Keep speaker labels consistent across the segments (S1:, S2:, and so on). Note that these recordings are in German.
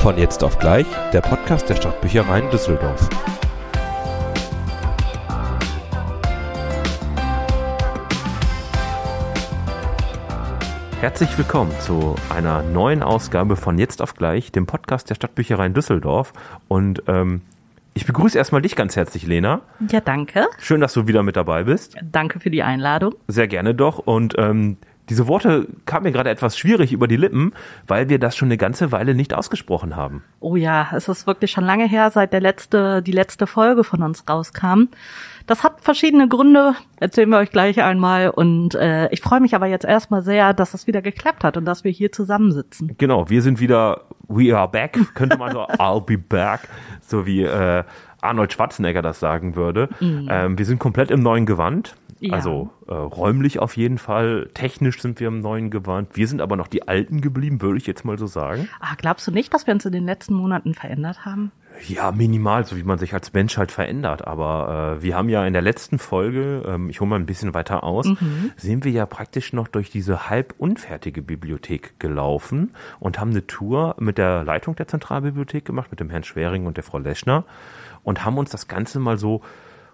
S1: Von jetzt auf gleich, der Podcast der Stadtbüchereien Düsseldorf. Herzlich willkommen zu einer neuen Ausgabe von Jetzt auf gleich, dem Podcast der Stadtbüchereien Düsseldorf. Und ähm, ich begrüße erstmal dich ganz herzlich, Lena.
S2: Ja, danke.
S1: Schön, dass du wieder mit dabei bist.
S2: Danke für die Einladung.
S1: Sehr gerne doch. Und ähm, diese Worte kamen mir gerade etwas schwierig über die Lippen, weil wir das schon eine ganze Weile nicht ausgesprochen haben.
S2: Oh ja, es ist wirklich schon lange her, seit der letzte, die letzte Folge von uns rauskam. Das hat verschiedene Gründe, erzählen wir euch gleich einmal. Und äh, ich freue mich aber jetzt erstmal sehr, dass es wieder geklappt hat und dass wir hier zusammensitzen.
S1: Genau, wir sind wieder, we are back, könnte man so, I'll be back, so wie äh, Arnold Schwarzenegger das sagen würde. Mhm. Ähm, wir sind komplett im neuen Gewand. Ja. Also äh, räumlich auf jeden Fall, technisch sind wir im neuen Gewand. Wir sind aber noch die Alten geblieben, würde ich jetzt mal so sagen.
S2: Ah, glaubst du nicht, dass wir uns in den letzten Monaten verändert haben?
S1: Ja, minimal, so wie man sich als Mensch halt verändert. Aber äh, wir haben ja in der letzten Folge, ähm, ich hole mal ein bisschen weiter aus, mhm. sind wir ja praktisch noch durch diese halb unfertige Bibliothek gelaufen und haben eine Tour mit der Leitung der Zentralbibliothek gemacht, mit dem Herrn Schwering und der Frau Leschner und haben uns das Ganze mal so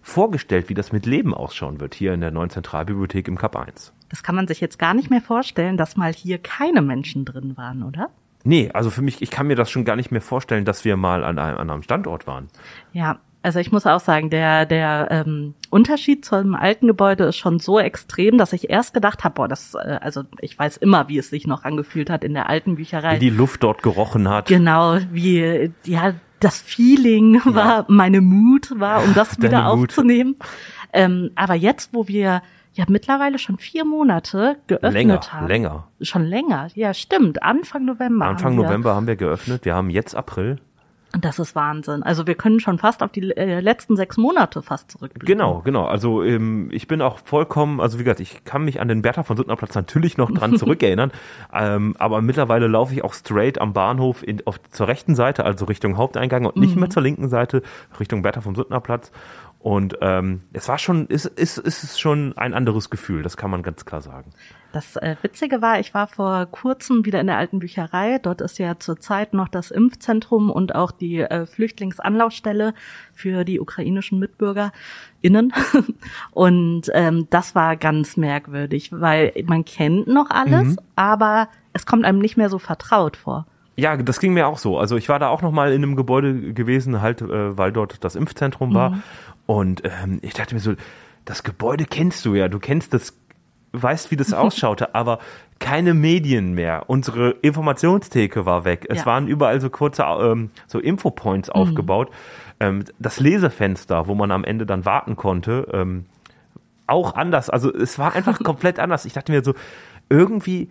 S1: vorgestellt, wie das mit Leben ausschauen wird hier in der neuen Zentralbibliothek im Kap 1.
S2: Das kann man sich jetzt gar nicht mehr vorstellen, dass mal hier keine Menschen drin waren, oder?
S1: Nee, also für mich, ich kann mir das schon gar nicht mehr vorstellen, dass wir mal an einem anderen Standort waren.
S2: Ja, also ich muss auch sagen, der, der ähm, Unterschied zum alten Gebäude ist schon so extrem, dass ich erst gedacht habe, boah, das, äh, also ich weiß immer, wie es sich noch angefühlt hat in der alten Bücherei.
S1: Wie die Luft dort gerochen hat.
S2: Genau, wie, ja, das Feeling ja. war, meine Mut war, um das wieder Deine aufzunehmen. Ähm, aber jetzt, wo wir ja mittlerweile schon vier Monate geöffnet
S1: länger,
S2: haben.
S1: Länger.
S2: Schon länger, ja, stimmt. Anfang November.
S1: Anfang haben November haben wir geöffnet. Wir haben jetzt April.
S2: Das ist Wahnsinn. Also wir können schon fast auf die äh, letzten sechs Monate fast zurückblicken.
S1: Genau, genau. Also ähm, ich bin auch vollkommen, also wie gesagt, ich kann mich an den Bertha von Suttner Platz natürlich noch dran zurückerinnern, ähm, aber mittlerweile laufe ich auch straight am Bahnhof in, auf, zur rechten Seite, also Richtung Haupteingang und nicht mhm. mehr zur linken Seite, Richtung Bertha von Suttner Platz. Und ähm, es war schon, ist, ist, ist schon ein anderes Gefühl, das kann man ganz klar sagen.
S2: Das äh, Witzige war, ich war vor kurzem wieder in der alten Bücherei. Dort ist ja zurzeit noch das Impfzentrum und auch die äh, Flüchtlingsanlaufstelle für die ukrainischen MitbürgerInnen. und ähm, das war ganz merkwürdig, weil man kennt noch alles, mhm. aber es kommt einem nicht mehr so vertraut vor.
S1: Ja, das ging mir auch so. Also ich war da auch noch mal in einem Gebäude gewesen, halt, äh, weil dort das Impfzentrum war. Mhm. Und ähm, ich dachte mir so, das Gebäude kennst du ja, du kennst das, weißt, wie das ausschaute, aber keine Medien mehr. Unsere Informationstheke war weg. Es ja. waren überall so kurze ähm, so Infopoints mhm. aufgebaut. Ähm, das Lesefenster, wo man am Ende dann warten konnte, ähm, auch anders. Also es war einfach komplett anders. Ich dachte mir so, irgendwie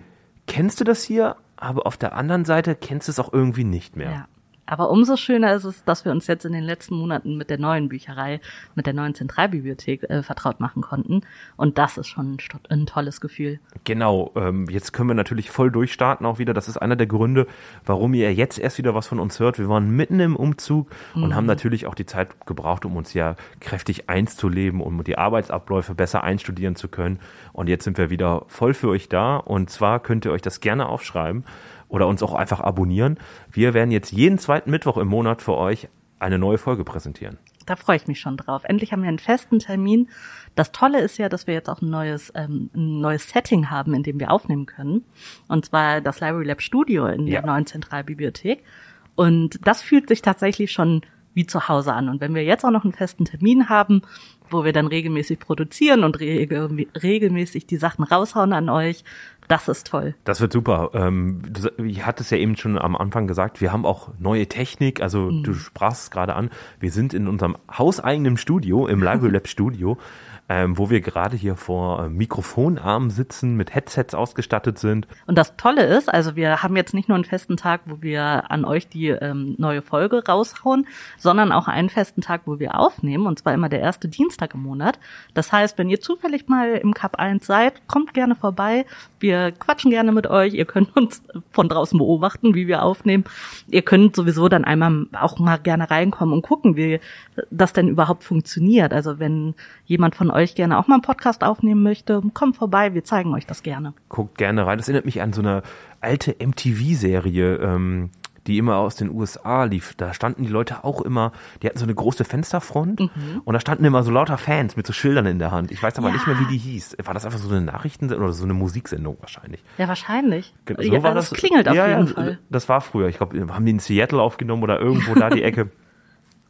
S1: kennst du das hier, aber auf der anderen Seite kennst du es auch irgendwie nicht mehr.
S2: Ja. Aber umso schöner ist es, dass wir uns jetzt in den letzten Monaten mit der neuen Bücherei, mit der neuen Zentralbibliothek äh, vertraut machen konnten. Und das ist schon ein tolles Gefühl.
S1: Genau, ähm, jetzt können wir natürlich voll durchstarten auch wieder. Das ist einer der Gründe, warum ihr jetzt erst wieder was von uns hört. Wir waren mitten im Umzug und mhm. haben natürlich auch die Zeit gebraucht, um uns ja kräftig einzuleben, um die Arbeitsabläufe besser einstudieren zu können. Und jetzt sind wir wieder voll für euch da. Und zwar könnt ihr euch das gerne aufschreiben oder uns auch einfach abonnieren. Wir werden jetzt jeden zweiten Mittwoch im Monat für euch eine neue Folge präsentieren.
S2: Da freue ich mich schon drauf. Endlich haben wir einen festen Termin. Das Tolle ist ja, dass wir jetzt auch ein neues, ähm, ein neues Setting haben, in dem wir aufnehmen können. Und zwar das Library Lab Studio in ja. der neuen Zentralbibliothek. Und das fühlt sich tatsächlich schon wie zu Hause an. Und wenn wir jetzt auch noch einen festen Termin haben, wo wir dann regelmäßig produzieren und regel regelmäßig die Sachen raushauen an euch, das ist toll.
S1: Das wird super. Ähm, du, ich hatte es ja eben schon am Anfang gesagt, wir haben auch neue Technik. Also mhm. du sprachst es gerade an. Wir sind in unserem hauseigenen Studio, im Library Lab Studio ähm, wo wir gerade hier vor äh, Mikrofonarmen sitzen, mit Headsets ausgestattet sind.
S2: Und das Tolle ist, also wir haben jetzt nicht nur einen festen Tag, wo wir an euch die ähm, neue Folge raushauen, sondern auch einen festen Tag, wo wir aufnehmen, und zwar immer der erste Dienstag im Monat. Das heißt, wenn ihr zufällig mal im Cup 1 seid, kommt gerne vorbei. Wir quatschen gerne mit euch. Ihr könnt uns von draußen beobachten, wie wir aufnehmen. Ihr könnt sowieso dann einmal auch mal gerne reinkommen und gucken, wie das denn überhaupt funktioniert. Also wenn jemand von euch gerne auch mal einen Podcast aufnehmen möchte, kommt vorbei, wir zeigen euch das gerne.
S1: Guckt gerne rein. Das erinnert mich an so eine alte MTV-Serie, ähm, die immer aus den USA lief, da standen die Leute auch immer, die hatten so eine große Fensterfront
S2: Mhm.
S1: und da standen immer so lauter Fans mit so Schildern in der Hand. Ich weiß aber
S2: Ja.
S1: nicht mehr, wie die hieß. War das einfach so eine Nachrichtensendung oder so eine Musiksendung wahrscheinlich?
S2: Ja, wahrscheinlich.
S1: Ge-
S2: ja, das, klingelt auf
S1: ja,
S2: jeden
S1: ja,
S2: Fall.
S1: Das war früher. Ich glaube, haben die in Seattle aufgenommen oder irgendwo da die Ecke.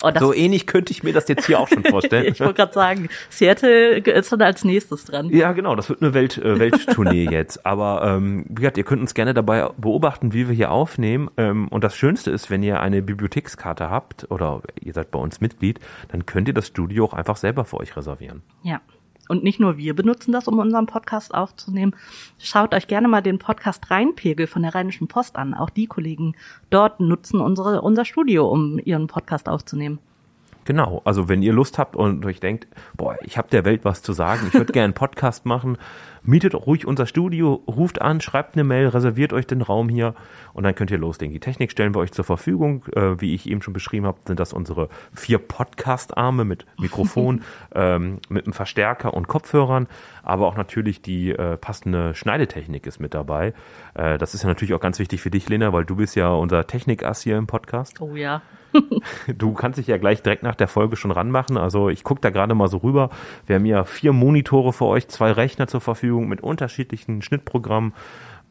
S2: Oh,
S1: so ähnlich könnte ich mir das jetzt hier auch schon vorstellen.
S2: ich wollte gerade sagen, Seattle ist dann als nächstes dran.
S1: Ja, genau, das wird eine Welt, äh, Welttournee jetzt. Aber ähm, wie gesagt, ihr könnt uns gerne dabei beobachten, wie wir hier aufnehmen. Ähm, und das Schönste ist, wenn ihr eine Bibliothekskarte habt oder ihr seid bei uns Mitglied, dann könnt ihr das Studio auch einfach selber für euch reservieren.
S2: Ja. Und nicht nur wir benutzen das, um unseren Podcast aufzunehmen. Schaut euch gerne mal den Podcast Rheinpegel von der Rheinischen Post an. Auch die Kollegen dort nutzen unsere, unser Studio, um ihren Podcast aufzunehmen.
S1: Genau, also wenn ihr Lust habt und euch denkt, boah, ich habe der Welt was zu sagen, ich würde gerne einen Podcast machen, mietet ruhig unser Studio, ruft an, schreibt eine Mail, reserviert euch den Raum hier und dann könnt ihr loslegen. Die Technik stellen wir euch zur Verfügung. Äh, wie ich eben schon beschrieben habe, sind das unsere vier Podcast-Arme mit Mikrofon, ähm, mit einem Verstärker und Kopfhörern, aber auch natürlich die äh, passende Schneidetechnik ist mit dabei. Äh, das ist ja natürlich auch ganz wichtig für dich, Lena, weil du bist ja unser Technikass hier im Podcast.
S2: Oh ja.
S1: Du kannst dich ja gleich direkt nach der Folge schon ranmachen. Also ich gucke da gerade mal so rüber. Wir haben ja vier Monitore für euch, zwei Rechner zur Verfügung mit unterschiedlichen Schnittprogrammen.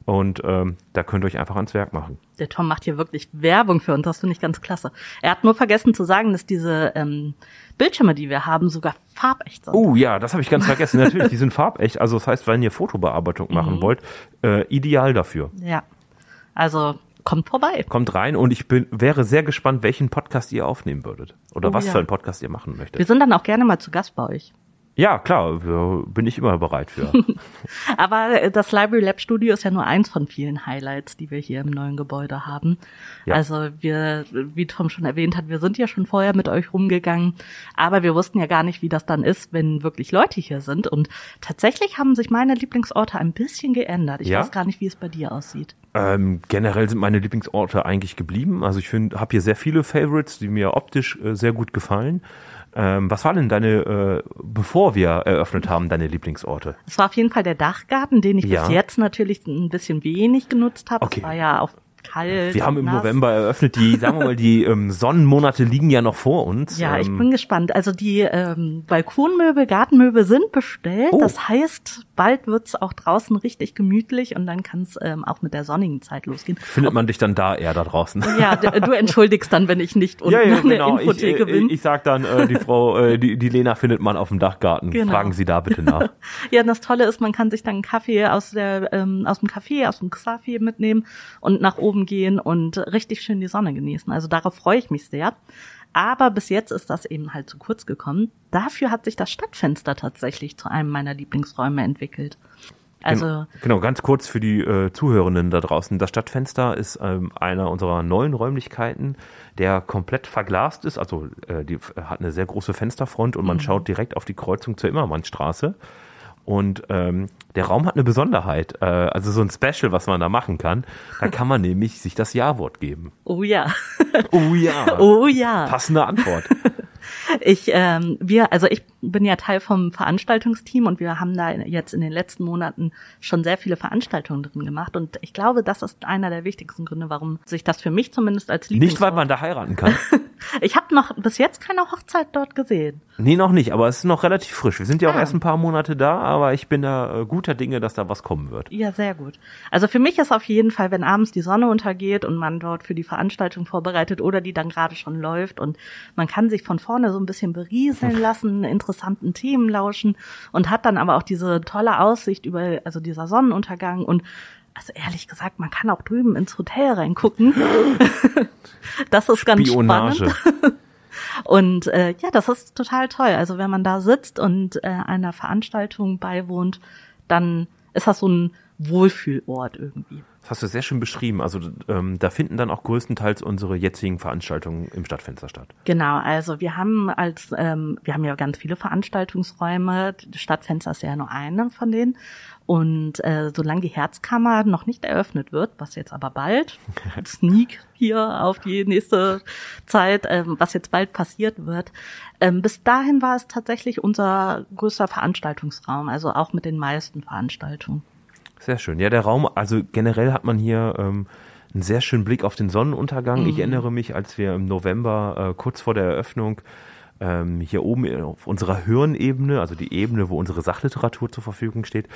S1: Und ähm, da könnt ihr euch einfach ans Werk machen.
S2: Der Tom macht hier wirklich Werbung für uns. Das finde ich ganz klasse. Er hat nur vergessen zu sagen, dass diese ähm, Bildschirme, die wir haben, sogar farbecht sind.
S1: Oh ja, das habe ich ganz vergessen. Natürlich, die sind farbecht. Also das heißt, wenn ihr Fotobearbeitung machen wollt, äh, ideal dafür.
S2: Ja. Also kommt vorbei.
S1: Kommt rein und ich bin, wäre sehr gespannt, welchen Podcast ihr aufnehmen würdet. Oder
S2: Oh
S1: was
S2: ja.
S1: für einen Podcast ihr machen möchtet.
S2: Wir sind dann auch gerne mal zu Gast bei euch.
S1: Ja, klar, wir, bin ich immer bereit für.
S2: Aber äh, das Library Lab Studio ist ja nur eins von vielen Highlights, die wir hier im neuen Gebäude haben.
S1: Ja.
S2: Also wir, wie Tom schon erwähnt hat, wir sind ja schon vorher mit euch rumgegangen, aber wir wussten ja gar nicht, wie das dann ist, wenn wirklich Leute hier sind. Und tatsächlich haben sich meine Lieblingsorte ein bisschen geändert. Ich
S1: Ja?
S2: weiß gar nicht, wie es bei dir aussieht.
S1: Ähm, generell sind meine Lieblingsorte eigentlich geblieben. Also ich finde, habe hier sehr viele Favorites, die mir optisch äh, sehr gut gefallen. Ähm, was waren denn deine, äh, bevor wir eröffnet haben, deine Lieblingsorte?
S2: Es war auf jeden Fall der Dachgarten, den ich
S1: Ja.
S2: bis jetzt natürlich ein bisschen wenig genutzt habe.
S1: Okay.
S2: Es war ja auch kalt.
S1: Wir haben im
S2: nass.
S1: November eröffnet. Die, sagen wir mal, die ähm, Sonnenmonate liegen ja noch vor uns.
S2: Ja, ich
S1: ähm,
S2: bin gespannt. Also die ähm, Balkonmöbel, Gartenmöbel sind bestellt.
S1: Oh.
S2: Das heißt, bald wird's auch draußen richtig gemütlich und dann kann es ähm, auch mit der sonnigen Zeit losgehen.
S1: findet man dich dann da eher da draußen.
S2: Ja, du entschuldigst dann, wenn ich nicht unten an der
S1: Ich,
S2: Infotheke
S1: äh,
S2: bin.
S1: ich sag dann, äh, die Frau, äh, die, die Lena findet man auf dem Dachgarten.
S2: Genau.
S1: Fragen Sie da bitte nach.
S2: Ja, und das Tolle ist, man kann sich dann einen Kaffee aus der ähm, aus dem Café, aus dem Café mitnehmen und nach oben gehen und richtig schön die Sonne genießen. Also darauf freue ich mich sehr. Aber bis jetzt ist das eben halt zu kurz gekommen. Dafür hat sich das Stadtfenster tatsächlich zu einem meiner Lieblingsräume entwickelt. Also
S1: Genau, genau, ganz kurz für die äh, Zuhörenden da draußen. Das Stadtfenster ist ähm, einer unserer neuen Räumlichkeiten, der komplett verglast ist. Also äh, die hat eine sehr große Fensterfront und man schaut direkt auf die Kreuzung zur Immermannstraße. Und ähm, der Raum hat eine Besonderheit, äh, also so ein Special, was man da machen kann. Da kann man nämlich sich das Ja-Wort geben.
S2: Oh ja.
S1: Oh ja.
S2: Oh ja.
S1: Passende Antwort.
S2: Ich, ähm, wir, also ich bin ja Teil vom Veranstaltungsteam und wir haben da jetzt in den letzten Monaten schon sehr viele Veranstaltungen drin gemacht und ich glaube, das ist einer der wichtigsten Gründe, warum sich das für mich zumindest als
S1: Nicht, weil
S2: Lieblingsort-
S1: man da heiraten kann.
S2: Ich habe noch bis jetzt keine Hochzeit dort gesehen.
S1: Nee, noch nicht, aber es ist noch relativ frisch. Wir sind ja auch
S2: Ah.
S1: erst ein paar Monate da, aber ich bin da äh, guter Dinge, dass da was kommen wird.
S2: Ja, sehr gut. Also für mich ist auf jeden Fall, wenn abends die Sonne untergeht und man dort für die Veranstaltung vorbereitet oder die dann gerade schon läuft und man kann sich von vorne so ein bisschen berieseln lassen, interessanten Themen lauschen und hat dann aber auch diese tolle Aussicht über, also dieser Sonnenuntergang und also ehrlich gesagt, man kann auch drüben ins Hotel reingucken. das ist ganz
S1: Spionage.
S2: spannend. Und äh, ja, das ist total toll. Also wenn man da sitzt und äh, einer Veranstaltung beiwohnt, dann ist das so ein Wohlfühlort irgendwie.
S1: Das hast du sehr schön beschrieben. Also ähm, da finden dann auch größtenteils unsere jetzigen Veranstaltungen im Stadtfenster statt.
S2: Genau, also wir haben als, ähm, wir haben ja ganz viele Veranstaltungsräume. Das Stadtfenster ist ja nur eine von denen. Und äh, solange die Herzkammer noch nicht eröffnet wird, was jetzt aber bald, Sneak hier auf die nächste Zeit, ähm, was jetzt bald passiert wird, ähm, bis dahin war es tatsächlich unser größter Veranstaltungsraum, also auch mit den meisten Veranstaltungen.
S1: Sehr schön. Ja, der Raum, also generell hat man hier ähm, einen sehr schönen Blick auf den Sonnenuntergang. Mhm. Ich erinnere mich, als wir im November äh, kurz vor der Eröffnung ähm, hier oben auf unserer Hirnebene, also die Ebene, wo unsere Sachliteratur zur Verfügung steht,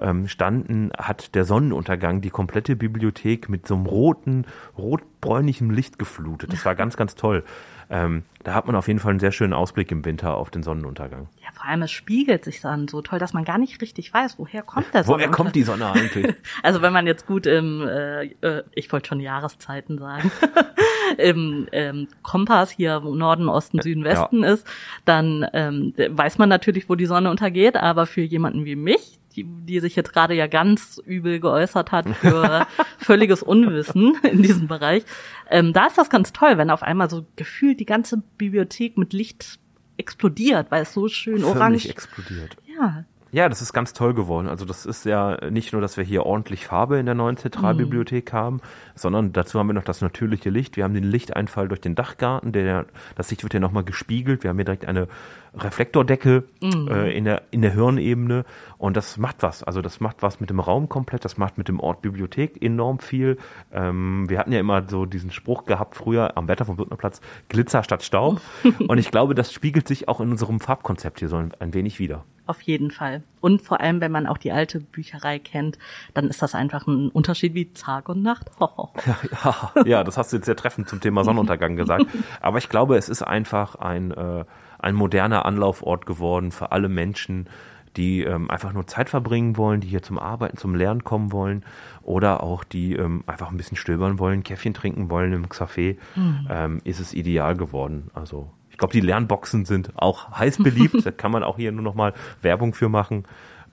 S1: ähm, standen, hat der Sonnenuntergang die komplette Bibliothek mit so einem roten, rotbräunlichem Licht geflutet. Das war ganz, ganz toll. Ähm, da hat man auf jeden Fall einen sehr schönen Ausblick im Winter auf den Sonnenuntergang.
S2: Ja, vor allem es spiegelt sich dann so toll, dass man gar nicht richtig weiß, woher kommt
S1: der Woher kommt die Sonne eigentlich?
S2: also wenn man jetzt gut im, äh, äh ich wollte schon Jahreszeiten sagen, im ähm, Kompass hier Norden, Osten, Süden, Westen ja. ist, dann ähm, weiß man natürlich, wo die Sonne untergeht, aber für jemanden wie mich, die, die sich jetzt gerade ja ganz übel geäußert hat für völliges Unwissen in diesem Bereich. Ähm, da ist das ganz toll, wenn auf einmal so gefühlt die ganze Bibliothek mit Licht explodiert, weil es so schön Völlig orange
S1: explodiert.
S2: Ja,
S1: ja, das ist ganz toll geworden. Also das ist ja nicht nur, dass wir hier ordentlich Farbe in der neuen Zentralbibliothek mhm. haben, sondern dazu haben wir noch das natürliche Licht. Wir haben den Lichteinfall durch den Dachgarten, der das Licht wird ja nochmal gespiegelt. Wir haben hier direkt eine Reflektordecke mhm. äh, in der in der Hirnebene und das macht was. Also das macht was mit dem Raum komplett. Das macht mit dem Ort Bibliothek enorm viel. Ähm, wir hatten ja immer so diesen Spruch gehabt früher am Wetter vom Bündnerplatz Glitzer statt Staub und ich glaube, das spiegelt sich auch in unserem Farbkonzept hier so ein, ein wenig wieder.
S2: Auf jeden Fall. Und vor allem, wenn man auch die alte Bücherei kennt, dann ist das einfach ein Unterschied wie Tag und Nacht.
S1: ja, ja, ja, das hast du jetzt sehr treffend zum Thema Sonnenuntergang gesagt. Aber ich glaube, es ist einfach ein, äh, ein moderner Anlaufort geworden für alle Menschen, die ähm, einfach nur Zeit verbringen wollen, die hier zum Arbeiten, zum Lernen kommen wollen oder auch die ähm, einfach ein bisschen stöbern wollen, Käffchen trinken wollen im Café, mhm. ähm, ist es ideal geworden. Also ich glaube, die Lernboxen sind auch heiß beliebt. da kann man auch hier nur noch mal Werbung für machen.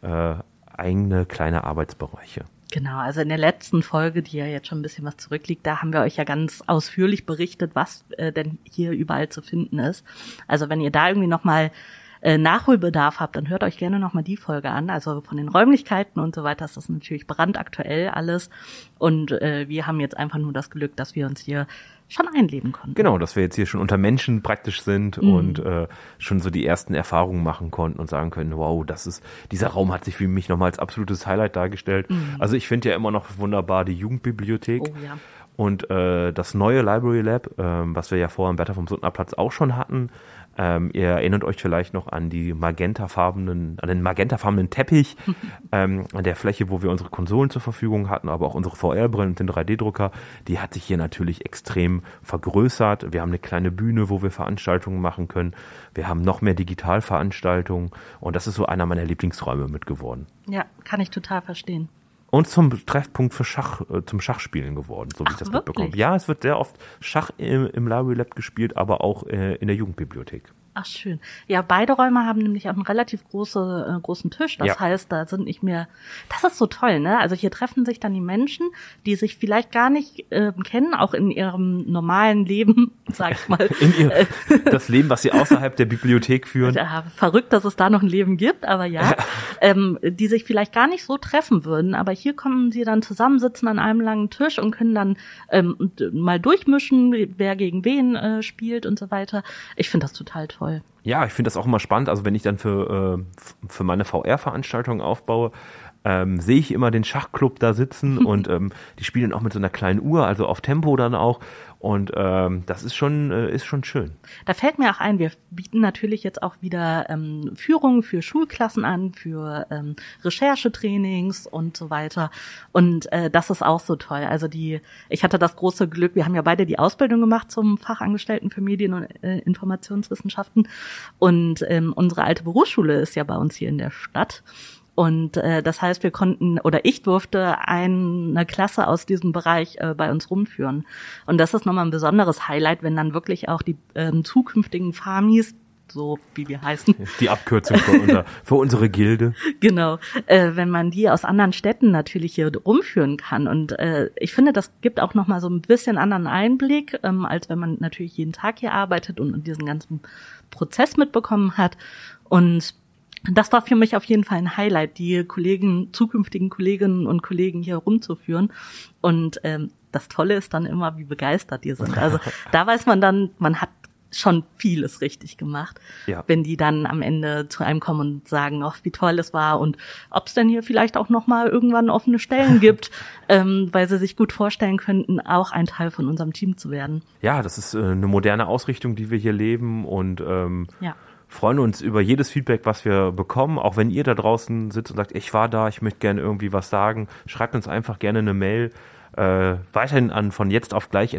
S1: Äh, eigene kleine Arbeitsbereiche.
S2: Genau, also in der letzten Folge, die ja jetzt schon ein bisschen was zurückliegt, da haben wir euch ja ganz ausführlich berichtet, was äh, denn hier überall zu finden ist. Also wenn ihr da irgendwie noch mal äh, Nachholbedarf habt, dann hört euch gerne nochmal die Folge an. Also von den Räumlichkeiten und so weiter ist das natürlich brandaktuell alles. Und äh, wir haben jetzt einfach nur das Glück, dass wir uns hier schon einleben konnten.
S1: Genau, dass wir jetzt hier schon unter Menschen praktisch sind mhm. und äh, schon so die ersten Erfahrungen machen konnten und sagen können, wow, das ist, dieser Raum hat sich für mich nochmal als absolutes Highlight dargestellt. Mhm. Also ich finde ja immer noch wunderbar die Jugendbibliothek. Oh, ja. Und äh, das neue Library Lab, äh, was wir ja vorher am Wetter vom Sundner Platz auch schon hatten, ähm, ihr erinnert euch vielleicht noch an die magentafarbenen, an den magentafarbenen Teppich ähm, an der Fläche, wo wir unsere Konsolen zur Verfügung hatten, aber auch unsere VR-Brillen und den 3D-Drucker. Die hat sich hier natürlich extrem vergrößert. Wir haben eine kleine Bühne, wo wir Veranstaltungen machen können. Wir haben noch mehr Digitalveranstaltungen und das ist so einer meiner Lieblingsräume mit geworden.
S2: Ja, kann ich total verstehen
S1: und zum Treffpunkt für Schach, äh, zum Schachspielen geworden, so wie Ach, ich das wirklich? mitbekomme. Ja, es wird sehr oft Schach im, im Library Lab gespielt, aber auch äh, in der Jugendbibliothek.
S2: Ach schön. Ja, beide Räume haben nämlich auch einen relativ große, äh, großen Tisch. Das ja. heißt, da sind nicht mehr. Das ist so toll, ne? Also hier treffen sich dann die Menschen, die sich vielleicht gar nicht äh, kennen, auch in ihrem normalen Leben, sag ich mal.
S1: in ihr, das Leben, was sie außerhalb der Bibliothek führen.
S2: Ja, verrückt, dass es da noch ein Leben gibt, aber ja, ja. Ähm, die sich vielleicht gar nicht so treffen würden. Aber hier kommen sie dann zusammen, sitzen an einem langen Tisch und können dann ähm, mal durchmischen, wer gegen wen äh, spielt und so weiter. Ich finde das total toll toll.
S1: Ja, ich finde das auch immer spannend. Also wenn ich dann für, äh, für meine VR-Veranstaltung aufbaue, ähm, sehe ich immer den Schachclub da sitzen und ähm, die spielen auch mit so einer kleinen Uhr, also auf Tempo dann auch. Und ähm, das ist schon, äh, ist schon schön.
S2: Da fällt mir auch ein, wir bieten natürlich jetzt auch wieder ähm, Führungen für Schulklassen an, für ähm, Recherchetrainings und so weiter. Und äh, das ist auch so toll. Also die, ich hatte das große Glück, wir haben ja beide die Ausbildung gemacht zum Fachangestellten für Medien- und äh, Informationswissenschaften. Und ähm, unsere alte Berufsschule ist ja bei uns hier in der Stadt. Und äh, das heißt, wir konnten oder ich durfte eine Klasse aus diesem Bereich äh, bei uns rumführen. Und das ist nochmal ein besonderes Highlight, wenn dann wirklich auch die ähm, zukünftigen Farmis so wie wir heißen.
S1: Die Abkürzung für, unser, für unsere Gilde.
S2: Genau, äh, wenn man die aus anderen Städten natürlich hier rumführen kann. Und äh, ich finde, das gibt auch nochmal so ein bisschen anderen Einblick, ähm, als wenn man natürlich jeden Tag hier arbeitet und diesen ganzen Prozess mitbekommen hat. Und das war für mich auf jeden Fall ein Highlight, die Kollegen, zukünftigen Kolleginnen und Kollegen hier rumzuführen. Und ähm, das Tolle ist dann immer, wie begeistert die sind. Also da weiß man dann, man hat schon vieles richtig gemacht.
S1: Ja.
S2: Wenn die dann am Ende zu einem kommen und sagen, ach, wie toll es war und ob es denn hier vielleicht auch nochmal irgendwann offene Stellen gibt, ähm, weil sie sich gut vorstellen könnten, auch ein Teil von unserem Team zu werden.
S1: Ja, das ist äh, eine moderne Ausrichtung, die wir hier leben und ähm,
S2: Ja.
S1: Freuen uns über jedes Feedback, was wir bekommen. Auch wenn ihr da draußen sitzt und sagt, ich war da, ich möchte gerne irgendwie was sagen, schreibt uns einfach gerne eine Mail. Äh, weiterhin an von jetzt auf gleich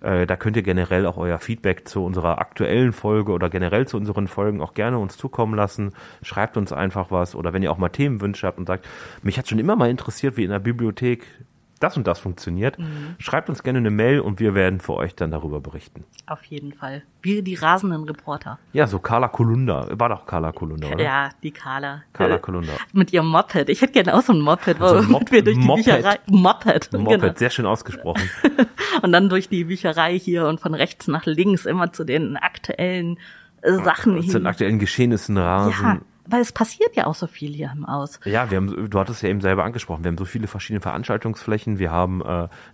S1: Äh, da könnt ihr generell auch euer Feedback zu unserer aktuellen Folge oder generell zu unseren Folgen auch gerne uns zukommen lassen. Schreibt uns einfach was oder wenn ihr auch mal Themenwünsche habt und sagt, mich hat schon immer mal interessiert, wie in der Bibliothek das und das funktioniert, schreibt uns gerne eine Mail und wir werden für euch dann darüber berichten.
S2: Auf jeden Fall. Wir die rasenden Reporter.
S1: Ja, so Carla Kolunda. War doch Carla Kolunda, oder?
S2: Ja, die Carla.
S1: Carla
S2: Äh,
S1: Kolunda.
S2: Mit ihrem Moped. Ich hätte gerne auch so ein Moped,
S1: So ein Mop-
S2: wir durch die
S1: Moped.
S2: Bücherei. Moped.
S1: Moped,
S2: Genau.
S1: sehr schön ausgesprochen.
S2: Und dann durch die Bücherei hier und von rechts nach links immer zu den aktuellen äh, Sachen
S1: Zu den
S2: hin.
S1: aktuellen Geschehnissen
S2: Ja,
S1: rasen.
S2: Weil es passiert ja auch so viel hier im Aus.
S1: Ja, wir haben, du hattest ja eben selber angesprochen, wir haben so viele verschiedene Veranstaltungsflächen, wir haben äh,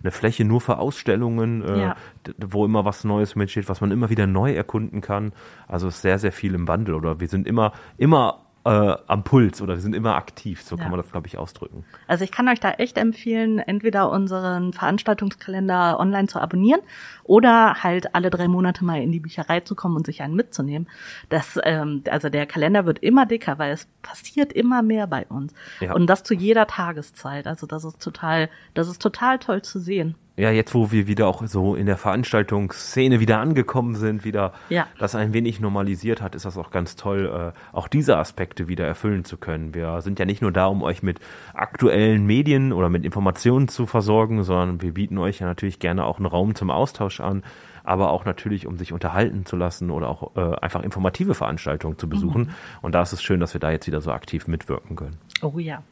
S1: eine Fläche nur für Ausstellungen, äh,
S2: Ja.
S1: wo immer was Neues mitsteht, was man immer wieder neu erkunden kann. Also es ist sehr, sehr viel im Wandel oder wir sind immer, immer äh, am Puls oder wir sind immer aktiv, so
S2: Ja.
S1: kann man das, glaube ich, ausdrücken.
S2: Also ich kann euch da echt empfehlen, entweder unseren Veranstaltungskalender online zu abonnieren oder halt alle drei Monate mal in die Bücherei zu kommen und sich einen mitzunehmen. Das, ähm, also der Kalender wird immer dicker, weil es passiert immer mehr bei uns.
S1: Ja.
S2: Und das zu jeder Tageszeit. Also das ist total, das ist total toll zu sehen.
S1: Ja, jetzt wo wir wieder auch so in der Veranstaltungsszene wieder angekommen sind, wieder
S2: Ja.
S1: das ein wenig normalisiert hat, ist das auch ganz toll, äh, auch diese Aspekte wieder erfüllen zu können. Wir sind ja nicht nur da, um euch mit aktuellen Medien oder mit Informationen zu versorgen, sondern wir bieten euch ja natürlich gerne auch einen Raum zum Austausch an, aber auch natürlich, um sich unterhalten zu lassen oder auch äh, einfach informative Veranstaltungen zu besuchen. Und da ist es schön, dass wir da jetzt wieder so aktiv mitwirken können.
S2: Oh ja.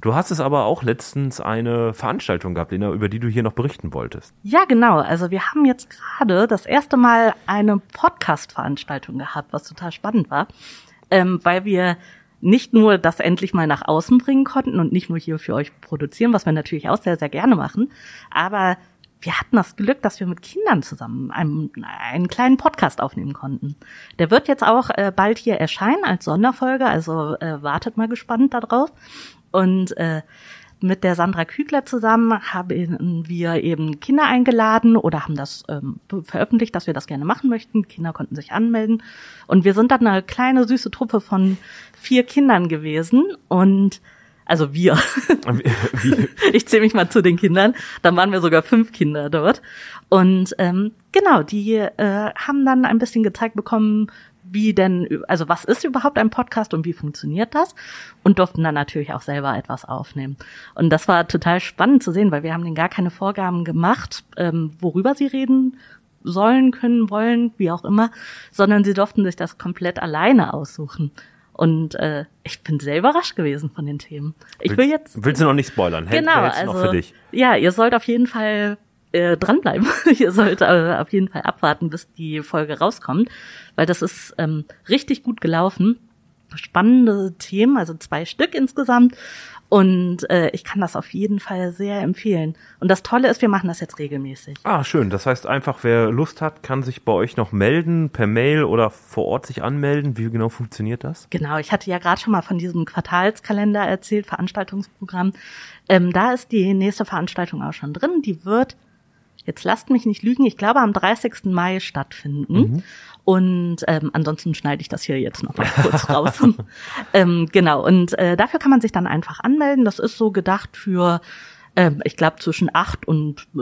S1: Du hast es aber auch letztens eine Veranstaltung gehabt, Lena, über die du hier noch berichten wolltest.
S2: Ja, genau. Also wir haben jetzt gerade das erste Mal eine Podcast-Veranstaltung gehabt, was total spannend war, ähm, weil wir nicht nur das endlich mal nach außen bringen konnten und nicht nur hier für euch produzieren, was wir natürlich auch sehr, sehr gerne machen, aber wir hatten das Glück, dass wir mit Kindern zusammen einen, einen kleinen Podcast aufnehmen konnten. Der wird jetzt auch äh, bald hier erscheinen als Sonderfolge, also äh, wartet mal gespannt darauf. Und äh, mit der Sandra Kügler zusammen haben wir eben Kinder eingeladen oder haben das ähm, veröffentlicht, dass wir das gerne machen möchten. Kinder konnten sich anmelden. Und wir sind dann eine kleine süße Truppe von vier Kindern gewesen. Und also wir. Ich zähle mich mal zu den Kindern. Dann waren wir sogar fünf Kinder dort. Und ähm, genau, die äh, haben dann ein bisschen gezeigt bekommen, wie denn, also was ist überhaupt ein Podcast und wie funktioniert das? Und durften dann natürlich auch selber etwas aufnehmen. Und das war total spannend zu sehen, weil wir haben denen gar keine Vorgaben gemacht, ähm, worüber sie reden sollen, können, wollen, wie auch immer, sondern sie durften sich das komplett alleine aussuchen. Und äh, ich bin sehr überrascht gewesen von den Themen. Ich will jetzt
S1: Willst du noch nicht spoilern? Hält-
S2: genau,
S1: du
S2: also
S1: für dich.
S2: ja, ihr sollt auf jeden Fall äh, dranbleiben. ihr sollt äh, auf jeden Fall abwarten, bis die Folge rauskommt, weil das ist ähm, richtig gut gelaufen. Spannende Themen, also zwei Stück insgesamt. Und äh, ich kann das auf jeden Fall sehr empfehlen. Und das Tolle ist, wir machen das jetzt regelmäßig.
S1: Ah, schön. Das heißt einfach, wer Lust hat, kann sich bei euch noch melden, per Mail oder vor Ort sich anmelden. Wie genau funktioniert das?
S2: Genau, ich hatte ja gerade schon mal von diesem Quartalskalender erzählt, Veranstaltungsprogramm. Ähm, da ist die nächste Veranstaltung auch schon drin. Die wird, jetzt lasst mich nicht lügen, ich glaube am 30. Mai stattfinden. Und ähm, ansonsten schneide ich das hier jetzt noch mal kurz raus. ähm, genau, und äh, dafür kann man sich dann einfach anmelden. Das ist so gedacht für ähm, ich glaube zwischen 8 und äh,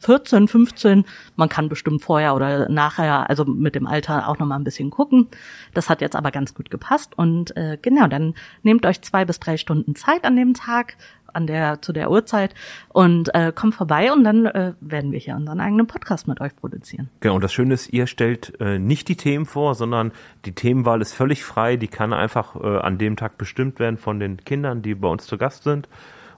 S2: 14, 15. Man kann bestimmt vorher oder nachher, also mit dem Alter auch noch mal ein bisschen gucken. Das hat jetzt aber ganz gut gepasst. Und äh, genau, dann nehmt euch zwei bis drei Stunden Zeit an dem Tag, an der zu der Uhrzeit und äh, kommt vorbei und dann äh, werden wir hier unseren eigenen Podcast mit euch produzieren.
S1: Genau, und das Schöne ist, ihr stellt äh, nicht die Themen vor, sondern die Themenwahl ist völlig frei. Die kann einfach äh, an dem Tag bestimmt werden von den Kindern, die bei uns zu Gast sind.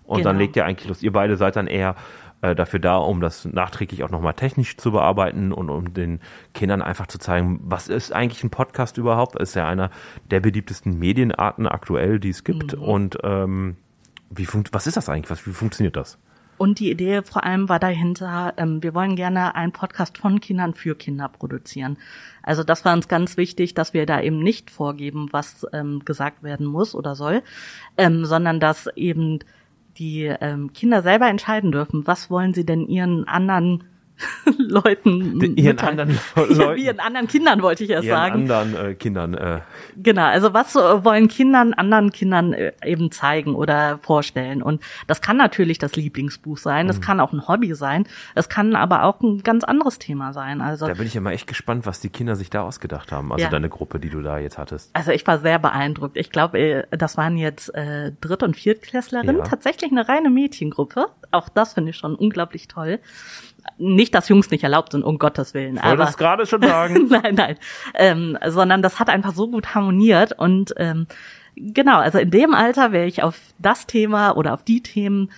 S1: Und dann
S2: Genau.
S1: legt ihr eigentlich los. Ihr beide seid dann eher äh, dafür da, um das nachträglich auch nochmal technisch zu bearbeiten und um den Kindern einfach zu zeigen, was ist eigentlich ein Podcast überhaupt? Ist ja einer der beliebtesten Medienarten aktuell, die es gibt. Und ähm, wie funkt, was ist das eigentlich? Was, wie funktioniert das?
S2: Und die Idee vor allem war dahinter, ähm, wir wollen gerne einen Podcast von Kindern für Kinder produzieren. Also das war uns ganz wichtig, dass wir da eben nicht vorgeben, was ähm, gesagt werden muss oder soll, ähm, sondern dass eben die ähm, Kinder selber entscheiden dürfen, was wollen sie denn ihren anderen Leuten
S1: Den- ihren
S2: mitteilen.
S1: anderen Leuten.
S2: ihren anderen Kindern wollte ich erst
S1: Ihren
S2: sagen.
S1: anderen äh, Kindern. Äh,
S2: Genau, also was äh, wollen Kindern anderen Kindern äh, eben zeigen oder vorstellen? Und das kann natürlich das Lieblingsbuch sein,
S1: Mhm.
S2: das kann auch ein Hobby sein, es kann aber auch ein ganz anderes Thema sein. Also
S1: da bin ich ja mal echt gespannt, was die Kinder sich da ausgedacht haben. Also
S2: Ja.
S1: deine Gruppe, die du da jetzt hattest.
S2: Also ich war sehr beeindruckt. Ich glaube, äh, das waren jetzt äh, Dritt- und Viertklässlerinnen,
S1: Ja.
S2: tatsächlich eine reine Mädchengruppe. Auch das finde ich schon unglaublich toll. Nicht, dass Jungs nicht erlaubt sind, um Gottes Willen.
S1: Ich wollte
S2: aber
S1: es gerade schon sagen.
S2: nein, nein. Ähm, sondern das hat einfach so gut harmoniert und ähm, genau, also in dem Alter wäre ich auf das Thema oder auf die Themen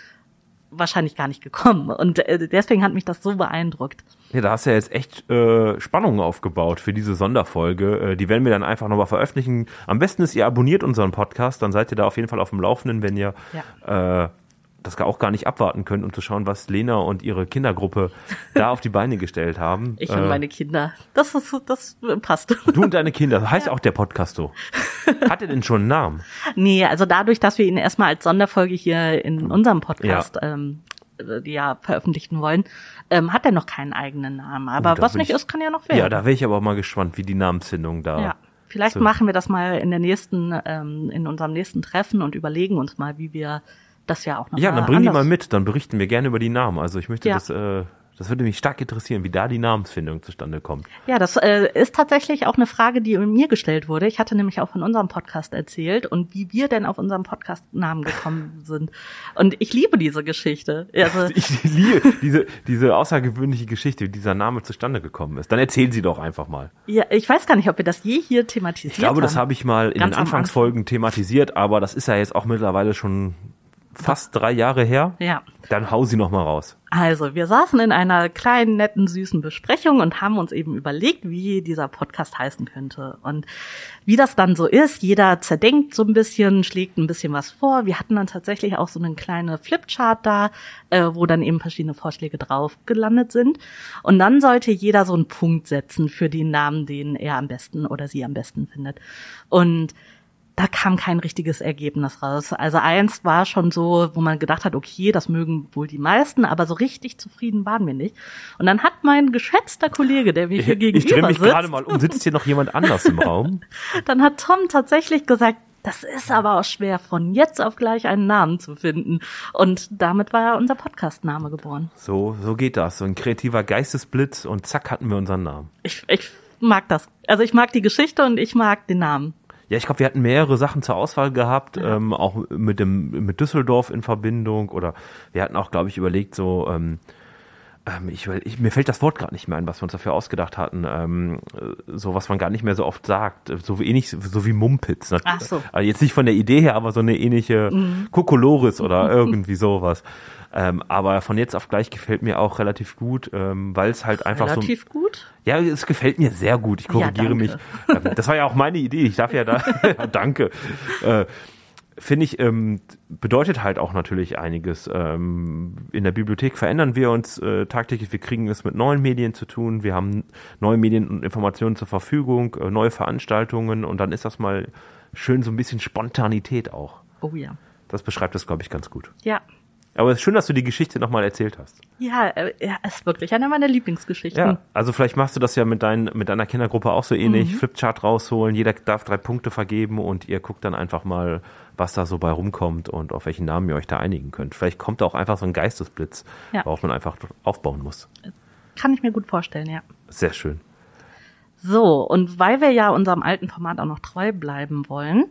S2: wahrscheinlich gar nicht gekommen. Und äh, deswegen hat mich das so beeindruckt.
S1: Ja, da hast du ja jetzt echt äh, Spannungen aufgebaut für diese Sonderfolge. Äh, die werden wir dann einfach nochmal veröffentlichen. Am besten ist, ihr abonniert unseren Podcast, dann seid ihr da auf jeden Fall auf dem Laufenden, wenn ihr äh, das auch gar nicht abwarten könnt, um zu schauen, was Lena und ihre Kindergruppe da auf die Beine gestellt haben.
S2: Ich
S1: äh,
S2: und meine Kinder. Das ist, das passt.
S1: Du und deine Kinder, das heißt auch der Podcast so. Hat er denn schon einen Namen?
S2: Nee, also dadurch, dass wir ihn erstmal als Sonderfolge hier in unserem Podcast ähm, äh, ja, veröffentlichen wollen, ähm, hat er noch keinen eigenen Namen. Aber
S1: da
S2: was nicht
S1: ich-
S2: ist, kann ja noch werden.
S1: Ja, da wäre ich aber mal gespannt, wie die Namensfindung da.
S2: Ja. Vielleicht
S1: So.
S2: machen wir das mal in der nächsten, ähm, in unserem nächsten Treffen und überlegen uns mal, wie wir das ja auch noch
S1: Ja, dann bring die
S2: anders-
S1: mal mit, dann berichten wir gerne über die Namen. Also ich möchte
S2: Ja.
S1: das, äh, das würde mich stark interessieren, wie da die Namensfindung zustande kommt.
S2: Ja, das äh, ist tatsächlich auch eine Frage, die mir gestellt wurde. Ich hatte nämlich auch von unserem Podcast erzählt und wie wir denn auf unseren Podcast-Namen gekommen sind. Und ich liebe diese Geschichte. Also,
S1: Ich liebe diese, diese außergewöhnliche Geschichte, wie dieser Name zustande gekommen ist. Dann erzählen Sie doch einfach mal.
S2: ja, ich weiß gar nicht, ob wir das je hier thematisiert
S1: Ich glaube, das
S2: haben.
S1: habe ich mal in
S2: Ganz
S1: den Anfangsfolgen thematisiert, aber das ist ja jetzt auch mittlerweile schon fast drei Jahre her.
S2: Ja.
S1: Dann hau sie noch mal raus.
S2: Also, wir saßen in einer kleinen, netten, süßen Besprechung und haben uns eben überlegt, wie dieser Podcast heißen könnte. Und wie das dann so ist, jeder zerdenkt so ein bisschen, schlägt ein bisschen was vor. Wir hatten dann tatsächlich auch so eine kleine Flipchart da, äh, wo dann eben verschiedene Vorschläge drauf gelandet sind. Und dann sollte jeder so einen Punkt setzen für den Namen, den er am besten oder sie am besten findet. Und da kam kein richtiges Ergebnis raus. Also eins war schon so, wo man gedacht hat, okay, das mögen wohl die meisten, aber so richtig zufrieden waren wir nicht. Und dann hat mein geschätzter Kollege, der mir hier
S1: Ich drehe
S2: gegenüber
S1: mich
S2: sitzt,
S1: gerade mal um. Sitzt hier noch jemand anders im Raum?
S2: dann hat Tom tatsächlich gesagt, das ist aber auch schwer, von jetzt auf gleich einen Namen zu finden. Und damit war unser Podcast-Name geboren.
S1: So, so geht das. So ein kreativer Geistesblitz und zack hatten wir unseren Namen.
S2: Ich, ich mag das. Also ich mag die Geschichte und ich mag den Namen.
S1: Ja, ich glaube, wir hatten mehrere Sachen zur Auswahl gehabt, ähm, auch mit dem mit Düsseldorf in Verbindung oder wir hatten auch, glaube ich, überlegt so. Ähm, ähm, ich, ich, mir fällt das Wort gerade nicht mehr ein, was wir uns dafür ausgedacht hatten. Ähm, äh, so was man gar nicht mehr so oft sagt, so wie ähnlich, so wie Mumpitz. Ne?
S2: Ach so.
S1: Also jetzt nicht von der Idee her, aber so eine ähnliche Kokolores oder irgendwie sowas. Ähm, aber von jetzt auf gleich gefällt mir auch relativ gut, ähm, weil es halt einfach so
S2: Relativ gut.
S1: ja, es gefällt mir sehr gut. Ich korrigiere
S2: Ja,
S1: mich. Ähm, Das war ja auch meine Idee. Ich darf ja da, danke. Äh, Finde ich, ähm, bedeutet halt auch natürlich einiges. Ähm, in der Bibliothek verändern wir uns äh, tagtäglich. Wir kriegen es mit neuen Medien zu tun. Wir haben neue Medien und Informationen zur Verfügung, äh, neue Veranstaltungen und dann ist das mal schön so ein bisschen Spontanität auch.
S2: Oh ja.
S1: Das beschreibt es, glaube ich, ganz gut.
S2: Ja.
S1: Aber es ist schön, dass du die Geschichte nochmal erzählt hast.
S2: Ja, äh, ja, ist wirklich eine meiner Lieblingsgeschichten.
S1: Ja, also vielleicht machst du das ja mit, dein, mit deiner Kindergruppe auch so ähnlich. Flipchart rausholen, jeder darf drei Punkte vergeben und ihr guckt dann einfach mal, was da so bei rumkommt und auf welchen Namen ihr euch da einigen könnt. Vielleicht kommt da auch einfach so ein Geistesblitz,
S2: Ja.
S1: worauf man einfach aufbauen muss.
S2: Kann ich mir gut vorstellen, ja.
S1: Sehr schön.
S2: So, und weil wir ja unserem alten Format auch noch treu bleiben wollen,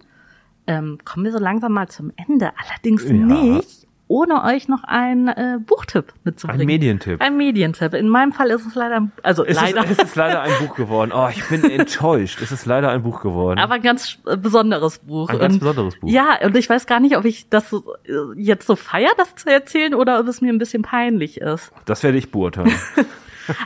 S2: ähm, kommen wir so langsam mal zum Ende. Allerdings
S1: Ja.
S2: nicht, ohne euch noch einen äh, Buchtipp mitzubringen.
S1: Ein Medientipp.
S2: Ein Medientipp. In meinem Fall ist es leider, ein- also
S1: Es
S2: leider,
S1: ist, es ist leider ein Buch geworden. Oh, ich bin enttäuscht. Es ist leider ein Buch geworden.
S2: aber ein ganz äh, besonderes Buch.
S1: ein ganz
S2: Und-
S1: besonderes Buch.
S2: Ja, und ich weiß gar nicht, ob ich das äh, jetzt so feier, das zu erzählen, oder ob es mir ein bisschen peinlich ist.
S1: Das werde ich beurteilen.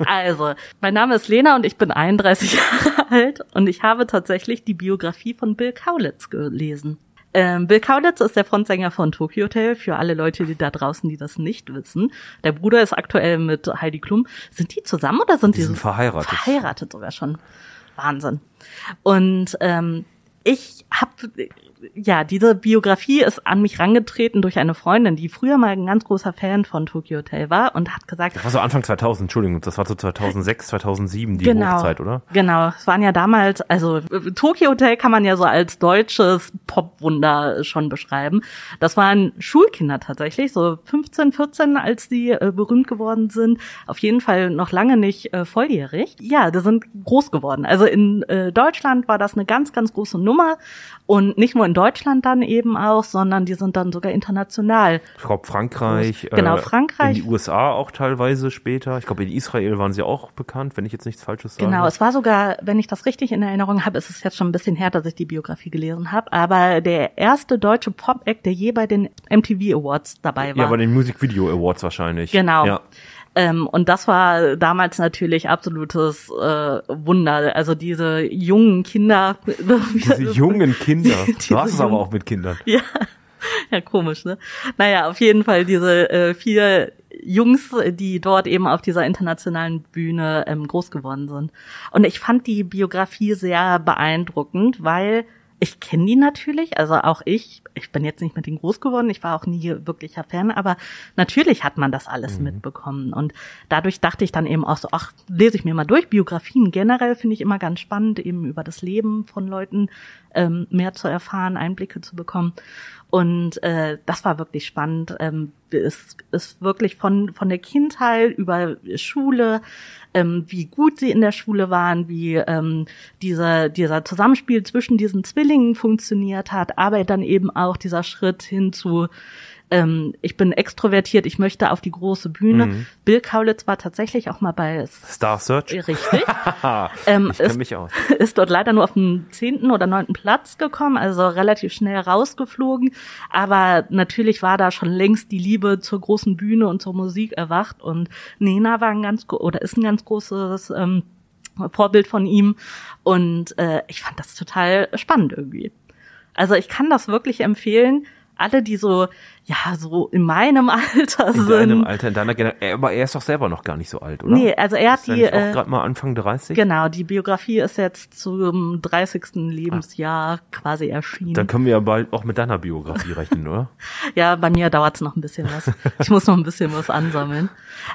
S2: Also, mein Name ist Lena und ich bin 31 Jahre alt und ich habe tatsächlich die Biografie von Bill Kaulitz gelesen. Ähm, Bill Kaulitz ist der Frontsänger von Tokyo Hotel, für alle Leute, die da draußen, die das nicht wissen. Der Bruder ist aktuell mit Heidi Klum. Sind die zusammen oder sind die,
S1: Die sind verheiratet.
S2: Verheiratet sogar schon. Wahnsinn. Und ähm, ich habe ja, diese Biografie ist an mich rangetreten durch eine Freundin, die früher mal ein ganz großer Fan von Tokyo Hotel war und hat gesagt,
S1: Das war so Anfang 2000, Entschuldigung, das war so 2006, 2007 die
S2: genau,
S1: Hochzeit, oder?
S2: Genau, es waren ja damals, also Tokyo Hotel kann man ja so als deutsches Popwunder schon beschreiben. Das waren Schulkinder tatsächlich, so 15, 14, als die äh, berühmt geworden sind. Auf jeden Fall noch lange nicht äh, volljährig. Ja, die sind groß geworden. Also in äh, Deutschland war das eine ganz, ganz große Nummer und nicht nur in Deutschland dann eben auch, sondern die sind dann sogar international.
S1: Ich glaube Frankreich.
S2: Genau, Frankreich.
S1: In die USA auch teilweise später. Ich glaube in Israel waren sie auch bekannt, wenn ich jetzt nichts Falsches sage.
S2: Genau, es war sogar, wenn ich das richtig in Erinnerung habe, ist es jetzt schon ein bisschen her, dass ich die Biografie gelesen habe, aber der erste deutsche Pop-Act, der je bei den MTV Awards dabei war.
S1: Ja, bei den Music Video Awards wahrscheinlich.
S2: Genau.
S1: Ja.
S2: Ähm, und das war damals natürlich absolutes äh, Wunder. Also diese jungen Kinder.
S1: Diese jungen Kinder. Du hast es aber auch mit Kindern.
S2: Ja, ja, komisch, ne? Naja, auf jeden Fall diese äh, vier Jungs, die dort eben auf dieser internationalen Bühne ähm, groß geworden sind. Und ich fand die Biografie sehr beeindruckend, weil ich kenne die natürlich, also auch ich, ich bin jetzt nicht mit denen groß geworden, ich war auch nie wirklicher Fan, aber natürlich hat man das alles mitbekommen. Und dadurch dachte ich dann eben auch so, ach, lese ich mir mal durch. Biografien generell finde ich immer ganz spannend, eben über das Leben von Leuten ähm, mehr zu erfahren, Einblicke zu bekommen. Und äh, das war wirklich spannend. Ähm, es ist wirklich von von der Kindheit über Schule, ähm, wie gut sie in der Schule waren, wie ähm, dieser dieser Zusammenspiel zwischen diesen Zwillingen funktioniert hat, aber dann eben auch dieser Schritt hin zu ähm, ich bin extrovertiert, ich möchte auf die große Bühne.
S1: Mhm.
S2: Bill Kaulitz war tatsächlich auch mal bei
S1: Star Search.
S2: richtig. Ähm,
S1: ich
S2: es-
S1: mich aus.
S2: ist dort leider nur auf den zehnten oder neunten Platz gekommen, also relativ schnell rausgeflogen. Aber natürlich war da schon längst die Liebe zur großen Bühne und zur Musik erwacht und Nena war ein ganz oder ist ein ganz großes ähm, Vorbild von ihm und äh, ich fand das total spannend irgendwie. Also ich kann das wirklich empfehlen. Alle, die so, ja, so in meinem Alter
S1: In
S2: sind.
S1: deinem Alter, in deiner Generation. Aber er ist doch selber noch gar nicht so alt, oder?
S2: Nee, also er hat
S1: ist
S2: die,
S1: auch
S2: äh,
S1: gerade mal Anfang 30?
S2: Genau, die Biografie ist jetzt zum 30. Lebensjahr quasi erschienen.
S1: Dann können wir ja bald auch mit deiner Biografie rechnen, oder?
S2: Ja, bei mir dauert's noch ein bisschen was. Ich muss noch ein bisschen was ansammeln.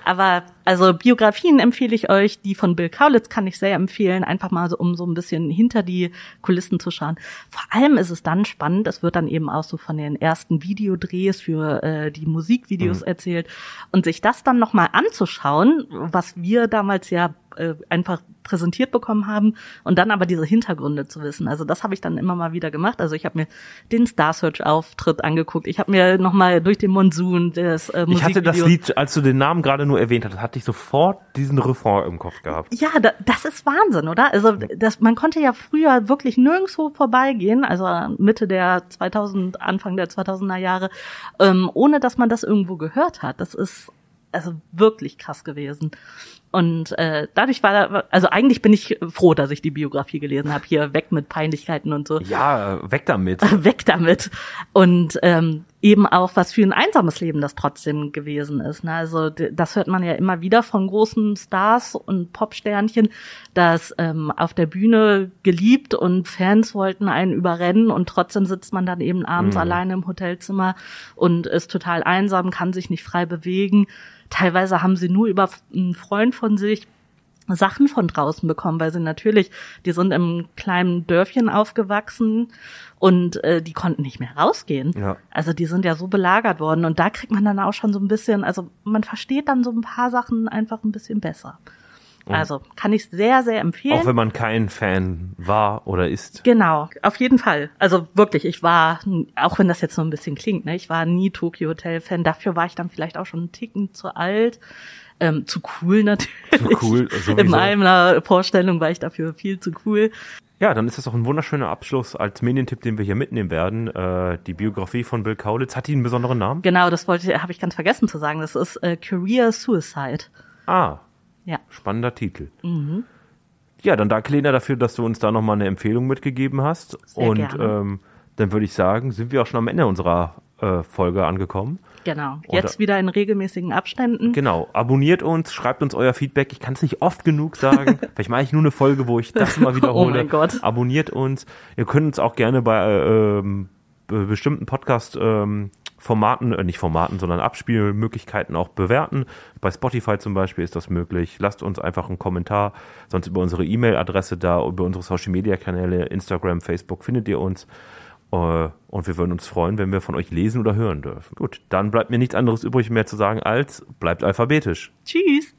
S2: Aber also Biografien empfehle ich euch. Die von Bill Kaulitz kann ich sehr empfehlen, einfach mal so, um so ein bisschen hinter die Kulissen zu schauen. Vor allem ist es dann spannend, es wird dann eben auch so von den ersten Videodrehs für äh, die Musikvideos erzählt. Und sich das dann nochmal anzuschauen, was wir damals ja äh, einfach präsentiert bekommen haben und dann aber diese Hintergründe zu wissen. Also das habe ich dann immer mal wieder gemacht. Also ich habe mir den Star Search Auftritt angeguckt. Ich habe mir noch mal durch den Monsun das äh,
S1: Ich hatte das Lied, als du den Namen gerade nur erwähnt hast, hatte ich sofort diesen Refrain im Kopf gehabt.
S2: Ja, da, das ist Wahnsinn, oder? Also das, man konnte ja früher wirklich nirgendwo vorbeigehen, also Mitte der 2000, Anfang der 2000er Jahre, ähm, ohne dass man das irgendwo gehört hat. Das ist also wirklich krass gewesen. Und äh, dadurch war, da, also eigentlich bin ich froh, dass ich die Biografie gelesen habe. Hier weg mit Peinlichkeiten und so.
S1: Ja, weg damit.
S2: weg damit. Und ähm, eben auch, was für ein einsames Leben das trotzdem gewesen ist. Ne? Also das hört man ja immer wieder von großen Stars und Popsternchen, dass ähm, auf der Bühne geliebt und Fans wollten einen überrennen und trotzdem sitzt man dann eben abends alleine im Hotelzimmer und ist total einsam, kann sich nicht frei bewegen. Teilweise haben sie nur über einen Freund von sich Sachen von draußen bekommen, weil sie natürlich, die sind im kleinen Dörfchen aufgewachsen und äh, die konnten nicht mehr rausgehen.
S1: Ja.
S2: Also die sind ja so belagert worden und da kriegt man dann auch schon so ein bisschen, also man versteht dann so ein paar Sachen einfach ein bisschen besser. Also kann ich sehr, sehr empfehlen.
S1: Auch wenn man kein Fan war oder ist.
S2: Genau, auf jeden Fall. Also wirklich, ich war, auch wenn das jetzt so ein bisschen klingt, ne, ich war nie Tokyo Hotel Fan. Dafür war ich dann vielleicht auch schon einen Ticken zu alt. Ähm, zu cool natürlich.
S1: Zu cool, sowieso.
S2: In meiner Vorstellung war ich dafür viel zu cool.
S1: Ja, dann ist das auch ein wunderschöner Abschluss als Medientipp, den wir hier mitnehmen werden. Äh, die Biografie von Bill Kaulitz. Hat die einen besonderen Namen?
S2: Genau, das wollte, habe ich ganz vergessen zu sagen. Das ist äh, Career Suicide.
S1: Ah,
S2: Ja.
S1: spannender Titel.
S2: Mhm.
S1: Ja, dann danke Lena dafür, dass du uns da nochmal eine Empfehlung mitgegeben hast.
S2: Sehr
S1: Und
S2: gerne.
S1: Ähm, dann würde ich sagen, sind wir auch schon am Ende unserer Folge angekommen.
S2: Genau. Jetzt wieder in regelmäßigen Abständen.
S1: Genau. Abonniert uns, schreibt uns euer Feedback. Ich kann es nicht oft genug sagen. Vielleicht mache ich nur eine Folge, wo ich das mal wiederhole.
S2: oh mein Gott.
S1: Abonniert uns. Ihr könnt uns auch gerne bei äh, ähm, bestimmten Podcast ähm, Formaten, äh, nicht Formaten, sondern Abspielmöglichkeiten auch bewerten. Bei Spotify zum Beispiel ist das möglich. Lasst uns einfach einen Kommentar, sonst über unsere E-Mail-Adresse da, über unsere Social-Media-Kanäle, Instagram, Facebook findet ihr uns. Äh, und wir würden uns freuen, wenn wir von euch lesen oder hören dürfen. Gut, dann bleibt mir nichts anderes übrig mehr zu sagen als bleibt alphabetisch.
S2: Tschüss.